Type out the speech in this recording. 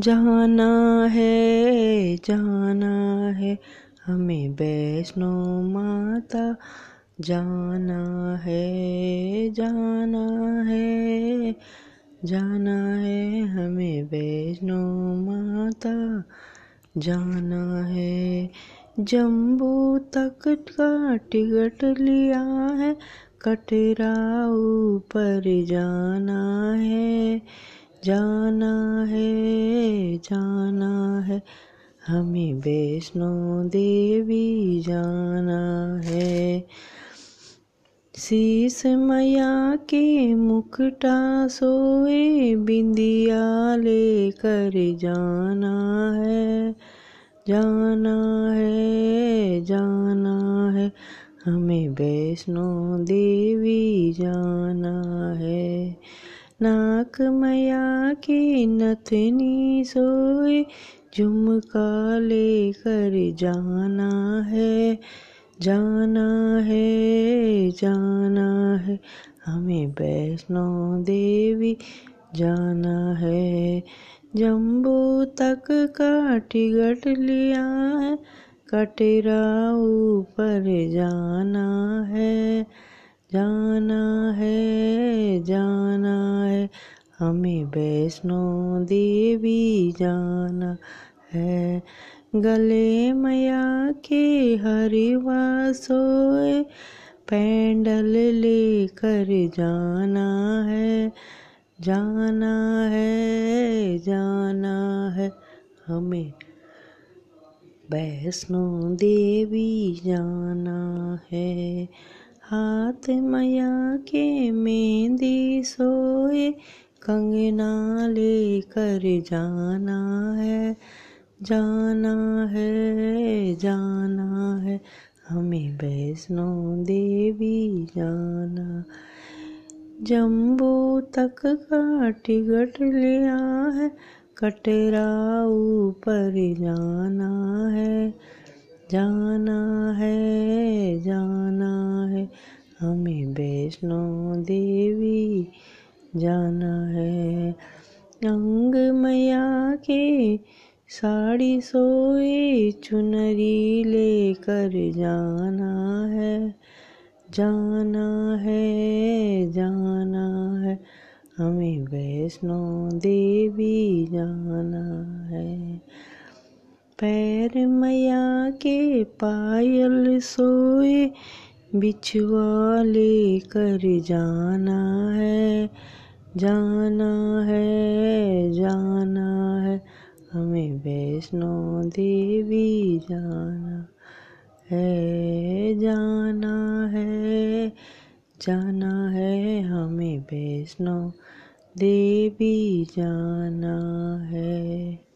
जाना है जाना है। हमें वैष्णो माता, जाना है जाना है। जाना है हमें वैष्णो माता, जाना है। जम्बू तक का टिकट लिया है कटरा ऊपर जाना है। जाना है जाना है। हमें वैष्णो देवी जाना है। शीस मैया के मुकटा सोए, बिंदिया लेकर जाना है। जाना है जाना है। हमें वैष्णो देवी जाना है। नाक मया के नथनी सोए, झुमका लेकर जाना है जाना है जाना है। हमें वैष्णो देवी जाना है, जम्बू तक का टिकट लिया है, कटरा ऊपर जाना है। जाना है जाना है। हमें वैष्णो देवी जाना है। गले मया के हरिवा सोए पैंडल लेकर जाना है। जाना है जाना है। हमें वैष्णो देवी जाना है। हाथ मया के मेहंदी सोए, कंगना लेकर जाना है जाना है जाना है। हमें वैष्णो देवी जाना। जम्बू तक का टिकट लिया है, कटरा ऊपर जाना है जाना है, जाना हमें वैष्णो देवी जाना है। अंग मैया के साड़ी सोए चुनरी लेकर जाना है जाना है जाना है। हमें वैष्णो देवी जाना है। पैर मैया के पायल सोए बिछुआ लेकर जाना है जाना है जाना है। हमें वैष्णो देवी जाना है जाना है जाना है। हमें वैष्णो देवी जाना है।